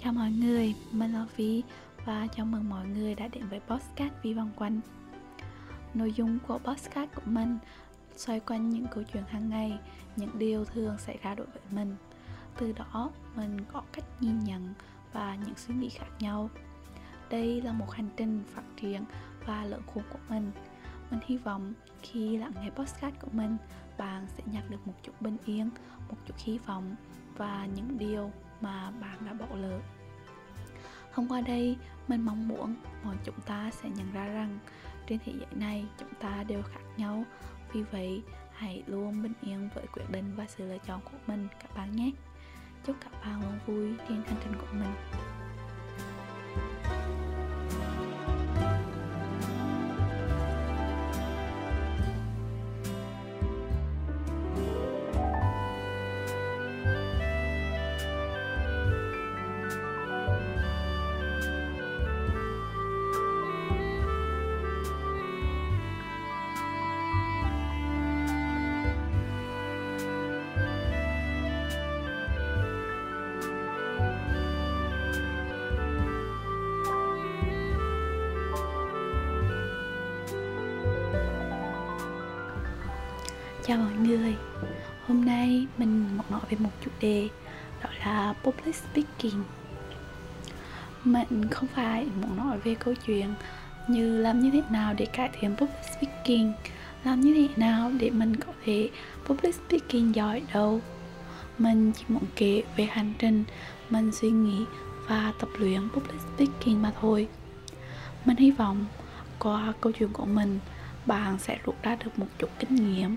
Chào mọi người, mình là Vi và chào mừng mọi người đã đến với podcast Vi vòng quanh. Nội dung của podcast của mình xoay quanh những câu chuyện hàng ngày, những điều thường xảy ra đối với mình. Từ đó mình có cách nhìn nhận và những suy nghĩ khác nhau. Đây là một hành trình phát triển và lớn khôn của mình. Mình hy vọng khi lắng nghe podcast của mình, bạn sẽ nhận được một chút bình yên, một chút hy vọng và những điều mà bạn đã bỏ lỡ. Thông qua đây, mình mong muốn mọi chúng ta sẽ nhận ra rằng trên thế giới này chúng ta đều khác nhau. Vì vậy, hãy luôn bình yên với quyết định và sự lựa chọn của mình, các bạn nhé. Chúc các bạn luôn vui trên hành trình của mình. Chào mọi người. Hôm nay mình muốn nói về một chủ đề, Đó là public speaking. Mình không phải muốn nói về câu chuyện Như làm như thế nào để cải thiện public speaking, Làm như thế nào để mình có thể public speaking giỏi đâu. Mình chỉ muốn kể về hành trình Mình suy nghĩ và tập luyện public speaking mà thôi. Mình hy vọng qua câu chuyện của mình, bạn sẽ rút ra được một chút kinh nghiệm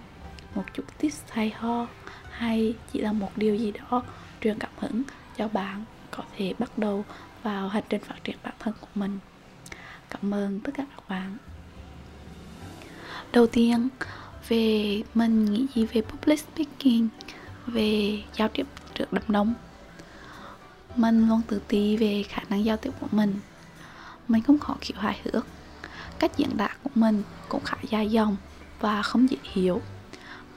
một chút tips hay ho, hay chỉ là một điều gì đó truyền cảm hứng cho bạn có thể bắt đầu vào hành trình phát triển bản thân của mình. Cảm ơn tất cả các bạn. Đầu tiên, về mình nghĩ gì về public speaking, về giao tiếp trước đám đông. Mình luôn tự ti về khả năng giao tiếp của mình. Mình không khó kiểu hài hước. Cách diễn đạt của mình cũng khá dài dòng và không dễ hiểu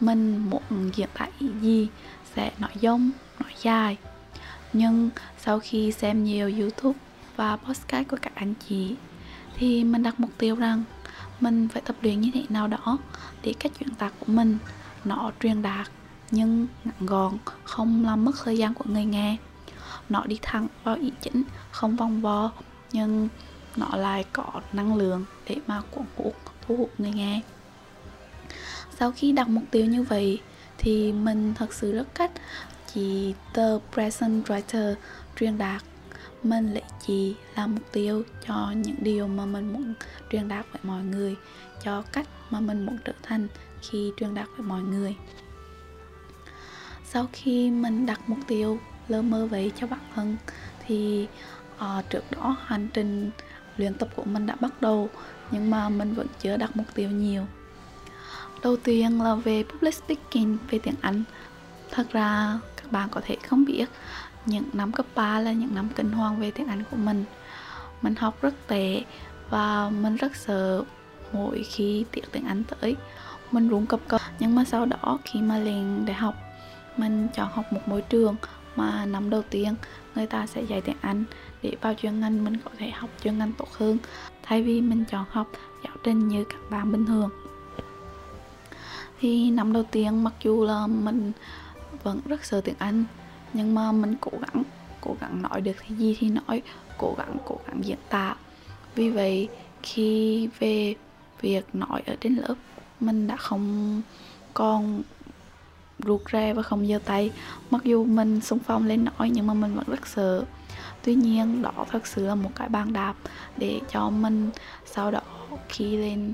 mình muốn diễn tả ý gì sẽ nói dông, nói dài. Nhưng sau khi xem nhiều youtube và podcast của các anh chị thì mình đặt mục tiêu rằng mình phải tập luyện như thế nào đó để cách truyền đạt của mình nó truyền đạt nhưng ngắn gọn không làm mất thời gian của người nghe. Nó đi thẳng vào ý chính không vòng vo nhưng nó lại có năng lượng để mà cuốn hút thu hút người nghe sau khi đặt mục tiêu như vậy thì mình thật sự rất cách. Chỉ the present writer truyền đạt mình lại chỉ là mục tiêu cho những điều mà mình muốn truyền đạt với mọi người cho cách mà mình muốn trở thành khi truyền đạt với mọi người. Sau khi mình đặt mục tiêu lơ mơ vậy cho bản thân thì uh, trước đó hành trình luyện tập của mình đã bắt đầu nhưng mà mình vẫn chưa đặt mục tiêu nhiều. Đầu tiên là về public speaking, về tiếng Anh. Thật ra các bạn có thể không biết, Những năm cấp 3 là những năm kinh hoàng về tiếng Anh của mình. Mình học rất tệ Và mình rất sợ mỗi khi tiết tiếng Anh tới, Mình run cập cập. Nhưng mà sau đó khi mà lên đại học, Mình chọn học một môi trường mà năm đầu tiên người ta sẽ dạy tiếng Anh để vào chuyên ngành mình có thể học chuyên ngành tốt hơn. Thay vì mình chọn học giáo trình như các bạn bình thường thì năm đầu tiên mặc dù là mình vẫn rất sợ tiếng Anh nhưng mà mình cố gắng cố gắng nói được thì gì thì nói cố gắng cố gắng diễn tả. Vì vậy khi về việc nói ở trên lớp mình đã không còn ruột ra và không giơ tay. Mặc dù mình xung phong lên nói nhưng mà mình vẫn rất sợ. Tuy nhiên đó thật sự là một cái bàn đạp để cho mình sau đó khi lên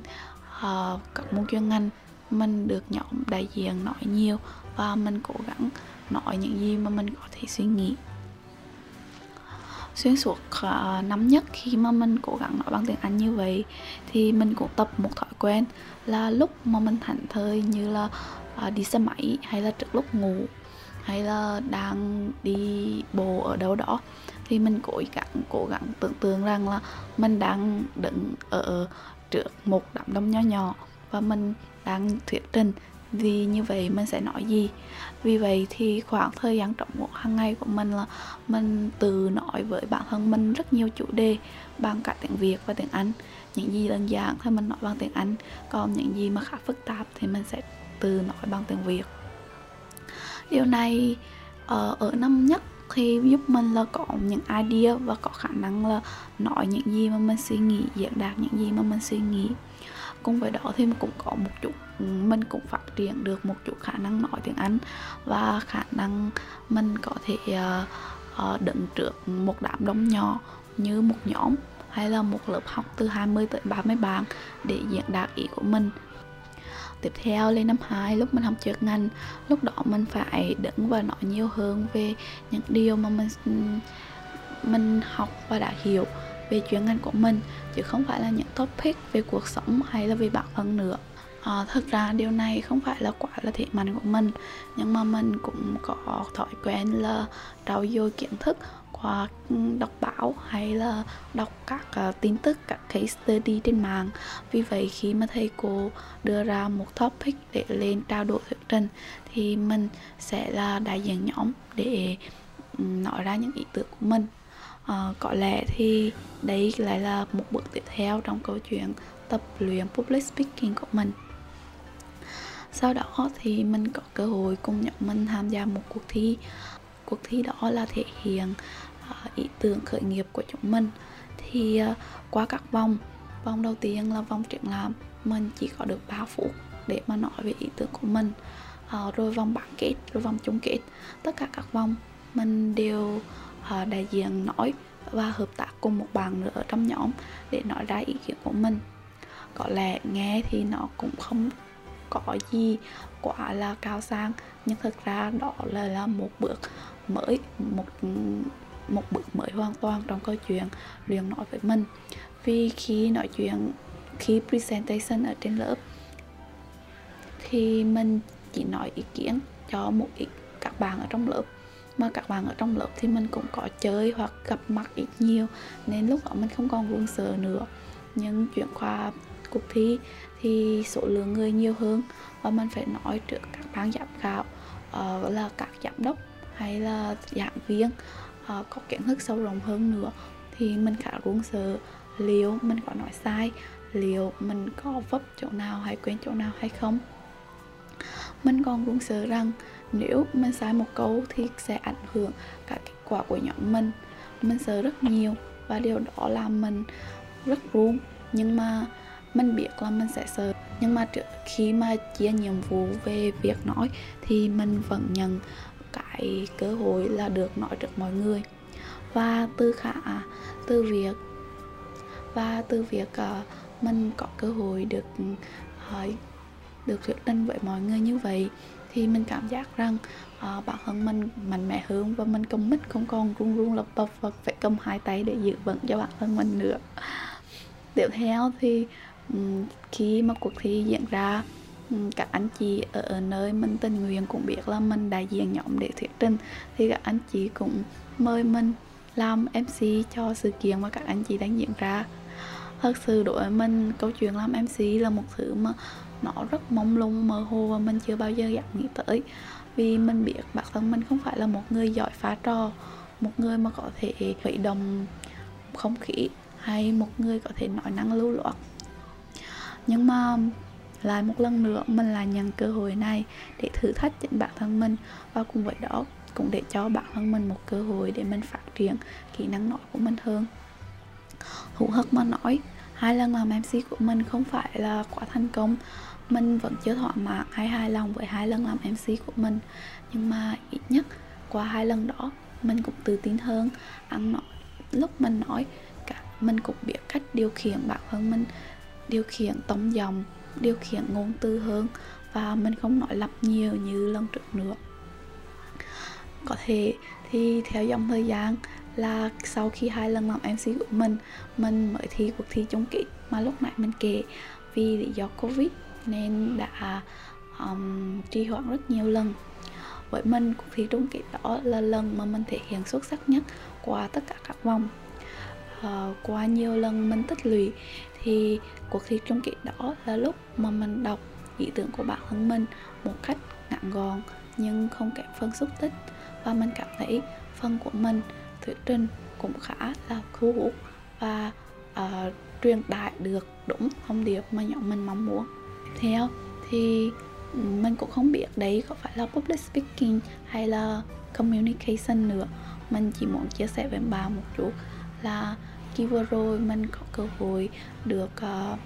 uh, các môn chuyên ngành mình được nhóm đại diện nói nhiều và mình cố gắng nói những gì mà mình có thể suy nghĩ. Xuyên suốt uh, năm nhất khi mà mình cố gắng nói bằng tiếng Anh như vậy thì mình cũng tập một thói quen là lúc mà mình thảnh thơi như là uh, đi xe máy hay là trước lúc ngủ hay là đang đi bộ ở đâu đó thì mình cố gắng cố gắng tưởng tượng rằng là mình đang đứng ở trước một đám đông nhỏ nhỏ và mình đang thuyết trình vì như vậy mình sẽ nói gì. Vì vậy thì khoảng thời gian trọng một hàng ngày của mình là mình tự nói với bản thân mình rất nhiều chủ đề bằng cả tiếng Việt và tiếng Anh. Những gì đơn giản thì mình nói bằng tiếng Anh còn những gì mà khá phức tạp thì mình sẽ tự nói bằng tiếng Việt. Điều này ở, ở năm nhất thì giúp mình là có những idea và có khả năng là nói những gì mà mình suy nghĩ diễn đạt những gì mà mình suy nghĩ cùng với đó thì mình cũng có một chút mình cũng phát triển được một chút khả năng nói tiếng Anh. Và khả năng mình có thể uh, đứng trước một đám đông nhỏ như một nhóm hay là một lớp học từ 20 tới 30 bạn để diễn đạt ý của mình. Tiếp theo lên năm 2 lúc mình học trượt ngành lúc đó mình phải đứng và nói nhiều hơn về những điều mà mình mình học và đã hiểu về chuyên ngành của mình chứ không phải là những topic về cuộc sống hay là về bản thân nữa. À, thực ra điều này không phải là quả là thế mạnh của mình nhưng mà mình cũng có thói quen là trau dồi kiến thức qua đọc báo hay là đọc các uh, tin tức các case study trên mạng. Vì vậy khi mà thầy cô đưa ra một topic để lên trao đổi thuyết trình thì mình sẽ là đại diện nhóm để nói ra những ý tưởng của mình à, có lẽ thì đây lại là một bước tiếp theo trong câu chuyện tập luyện public speaking của mình. Sau đó thì mình có cơ hội cùng nhóm mình tham gia một cuộc thi. Cuộc thi đó là thể hiện ờ, ý tưởng khởi nghiệp của chúng mình. Thì ờ, qua các vòng vòng đầu tiên là vòng triển lãm mình chỉ có được 3 phút để mà nói về ý tưởng của mình. Rồi vòng bán kết rồi vòng chung kết. Tất cả các vòng mình đều đại diện nói và hợp tác cùng một bạn nữa ở trong nhóm để nói ra ý kiến của mình. Có lẽ nghe thì nó cũng không có gì quá là cao sang nhưng thực ra đó là, là một bước mới một một bước mới hoàn toàn trong câu chuyện luyện nói với mình. Vì khi nói chuyện khi presentation ở trên lớp thì mình chỉ nói ý kiến cho một ít các bạn ở trong lớp mà các bạn ở trong lớp thì mình cũng có chơi hoặc gặp mặt ít nhiều nên lúc đó mình không còn run sợ nữa. Nhưng chuyển qua cuộc thi thì số lượng người nhiều hơn và mình phải nói trước các ban giám khảo uh, là các giám đốc hay là giảng viên uh, có kiến thức sâu rộng hơn nữa thì mình khá run sợ liệu mình có nói sai liệu mình có vấp chỗ nào hay quên chỗ nào hay không mình còn cũng sợ rằng nếu mình sai một câu thì sẽ ảnh hưởng cả kết quả của nhóm mình. Mình sợ rất nhiều và điều đó làm mình rất run. Nhưng mà mình biết là mình sẽ sợ. Nhưng mà trước khi mà chia nhiệm vụ về việc nói thì mình vẫn nhận cái cơ hội là được nói trước mọi người. Và từ khả từ việc và từ việc uh, mình có cơ hội được hỏi được thuyết trình với mọi người như vậy thì mình cảm giác rằng uh, bản thân mình mạnh mẽ hơn và mình cầm mít không còn run run lập bập và phải cầm hai tay để giữ vững cho bản thân mình nữa. Tiếp theo thì um, khi mà cuộc thi diễn ra um, các anh chị ở nơi mình tình nguyện cũng biết là mình đại diện nhóm để thuyết trình thì các anh chị cũng mời mình làm MC cho sự kiện mà các anh chị đang diễn ra thật sự đối với mình, câu chuyện làm MC là một thứ mà nó rất mông lung, mơ hồ và mình chưa bao giờ dám nghĩ tới. Vì mình biết bản thân mình không phải là một người giỏi phá trò, một người mà có thể khởi động không khí hay một người có thể nói năng lưu loát. Nhưng mà lại một lần nữa mình lại nhận cơ hội này để thử thách chính bản thân mình và cùng với đó cũng để cho bản thân mình một cơ hội để mình phát triển kỹ năng nói của mình hơn hữu hất mà nói. Hai lần làm MC của mình không phải là quá thành công. Mình vẫn chưa thỏa mãn hay hài lòng với hai lần làm MC của mình. Nhưng mà ít nhất, qua hai lần đó, mình cũng tự tin hơn. Ăn nói, lúc mình nói, cả mình cũng biết cách điều khiển bản thân mình, điều khiển tông dòng điều khiển ngôn từ hơn và mình không nói lặp nhiều như lần trước nữa. Có thể thì theo dòng thời gian là sau khi hai lần làm MC của mình mình mới thi cuộc thi chung kết mà lúc nãy mình kể. Vì lý do Covid nên đã um, trì hoãn rất nhiều lần. Với mình cuộc thi chung kết đó là lần mà mình thể hiện xuất sắc nhất qua tất cả các vòng. Uh, qua nhiều lần mình tích lũy thì cuộc thi chung kết đó là lúc mà mình đọc ý tưởng của bản thân mình một cách ngắn gọn nhưng không kém phần xúc tích. Và mình cảm thấy phần của mình thuyết trình cũng khá là thu hút và uh, truyền đạt được đúng thông điệp mà nhóm mình mong muốn. Theo thì mình cũng không biết đấy có phải là public speaking hay là communication nữa. Mình chỉ muốn chia sẻ với bà một chút là khi vừa rồi mình có cơ hội được uh,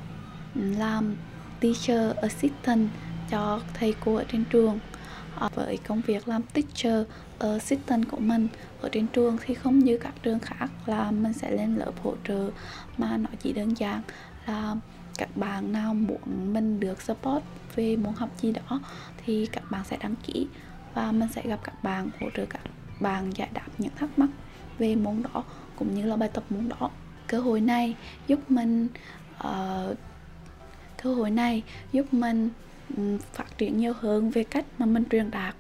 làm teacher assistant cho thầy cô ở trên trường. Ờ, với công việc làm teacher assistant của mình ở trên trường thì không như các trường khác là mình sẽ lên lớp hỗ trợ. Mà nó chỉ đơn giản là các bạn nào muốn mình được support về muốn học gì đó thì các bạn sẽ đăng ký và mình sẽ gặp các bạn hỗ trợ các bạn giải đáp những thắc mắc về môn đó cũng như là bài tập môn đó. Cơ hội này giúp mình uh, cơ hội này giúp mình Ừ, phát triển nhiều hơn về cách mà mình truyền đạt.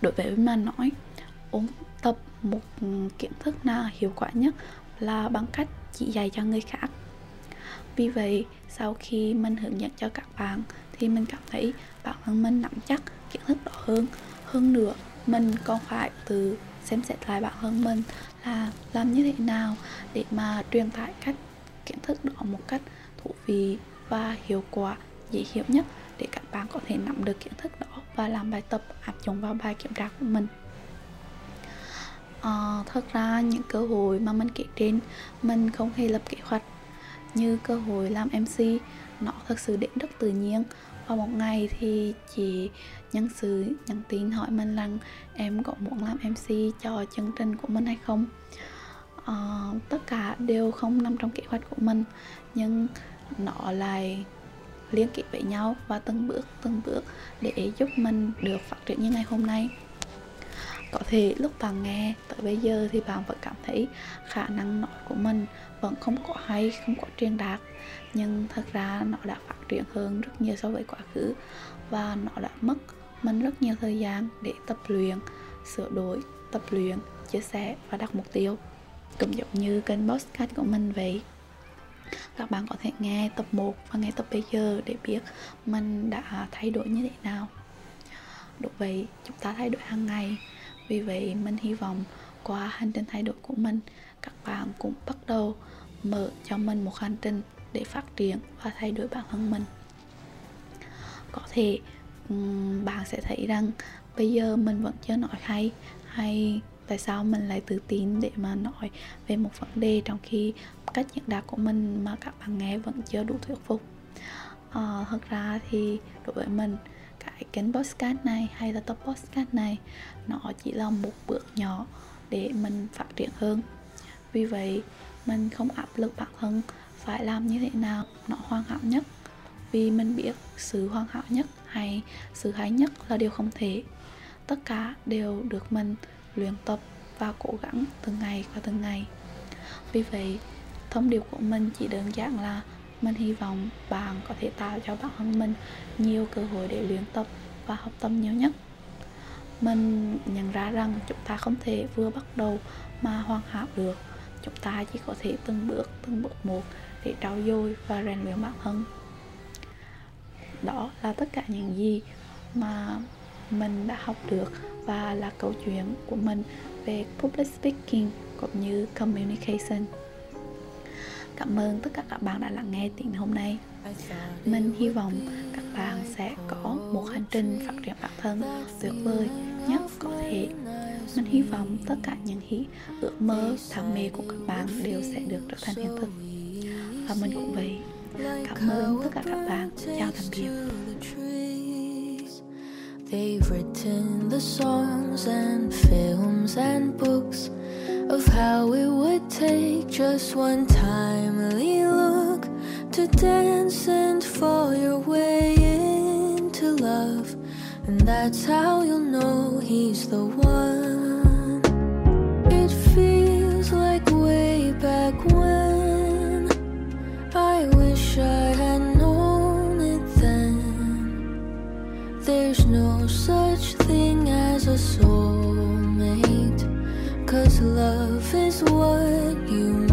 Đối với mình nói, ôn tập một kiến thức nào hiệu quả nhất là bằng cách chỉ dạy cho người khác. Vì vậy, sau khi mình hướng dẫn cho các bạn thì mình cảm thấy bản thân mình nắm chắc kiến thức đó hơn. Hơn nữa, mình còn phải từ xem xét lại bản thân mình là làm như thế nào để mà truyền tải cách kiến thức đó một cách thú vị và hiệu quả dễ hiểu nhất để các bạn có thể nắm được kiến thức đó và làm bài tập áp dụng vào bài kiểm tra của mình. À, thật ra những cơ hội mà mình kể trên mình không hề lập kế hoạch. Như cơ hội làm mc nó thật sự đến rất tự nhiên. Và một ngày thì chị nhân sự nhắn tin hỏi mình rằng em có muốn làm mc cho chương trình của mình hay không? À, tất cả đều không nằm trong kế hoạch của mình nhưng nó lại liên kết với nhau và từng bước từng bước để giúp mình được phát triển như ngày hôm nay. Có thể lúc bạn nghe tới bây giờ thì bạn vẫn cảm thấy khả năng nói của mình vẫn không có hay, không có truyền đạt. Nhưng thật ra nó đã phát triển hơn rất nhiều so với quá khứ và nó đã mất mình rất nhiều thời gian để tập luyện, sửa đổi, tập luyện, chia sẻ và đặt mục tiêu. Cũng giống như kênh podcast của mình vậy các bạn có thể nghe tập 1 và nghe tập bây giờ để biết mình đã thay đổi như thế nào. Đúng vậy chúng ta thay đổi hàng ngày, vì vậy mình hy vọng qua hành trình thay đổi của mình, các bạn cũng bắt đầu mở cho mình một hành trình để phát triển và thay đổi bản thân mình. Có thể bạn sẽ thấy rằng bây giờ mình vẫn chưa nói hay hay tại sao mình lại tự tin để mà nói về một vấn đề trong khi cách diễn đạt của mình mà các bạn nghe vẫn chưa đủ thuyết phục. À, thật ra thì đối với mình cái kênh podcast này hay là tập podcast này nó chỉ là một bước nhỏ để mình phát triển hơn. Vì vậy mình không áp lực bản thân phải làm như thế nào nó hoàn hảo nhất. Vì mình biết sự hoàn hảo nhất hay sự hay nhất là điều không thể. Tất cả đều được mình luyện tập và cố gắng từng ngày qua từng ngày. Vì vậy, thông điệp của mình chỉ đơn giản là mình hy vọng bạn có thể tạo cho bản thân mình nhiều cơ hội để luyện tập và học tập nhiều nhất. Mình nhận ra rằng chúng ta không thể vừa bắt đầu mà hoàn hảo được. Chúng ta chỉ có thể từng bước từng bước một để trau dồi và rèn luyện bản thân. Đó là tất cả những gì mà mình đã học được và là câu chuyện của mình về public speaking cũng như communication. Cảm ơn tất cả các bạn đã lắng nghe tiếng hôm nay. Mình hy vọng các bạn sẽ có một hành trình phát triển bản thân tuyệt vời nhất có thể. Mình hy vọng tất cả những hí ước mơ tham mê của các bạn đều sẽ được trở thành hiện thực. Và mình cũng vậy. Cảm ơn tất cả các bạn. Chào tạm biệt. They've written the songs and films and books of how it would take just one timely look to dance and fall your way into love. And that's how you'll know he's the one. It feels like love is what you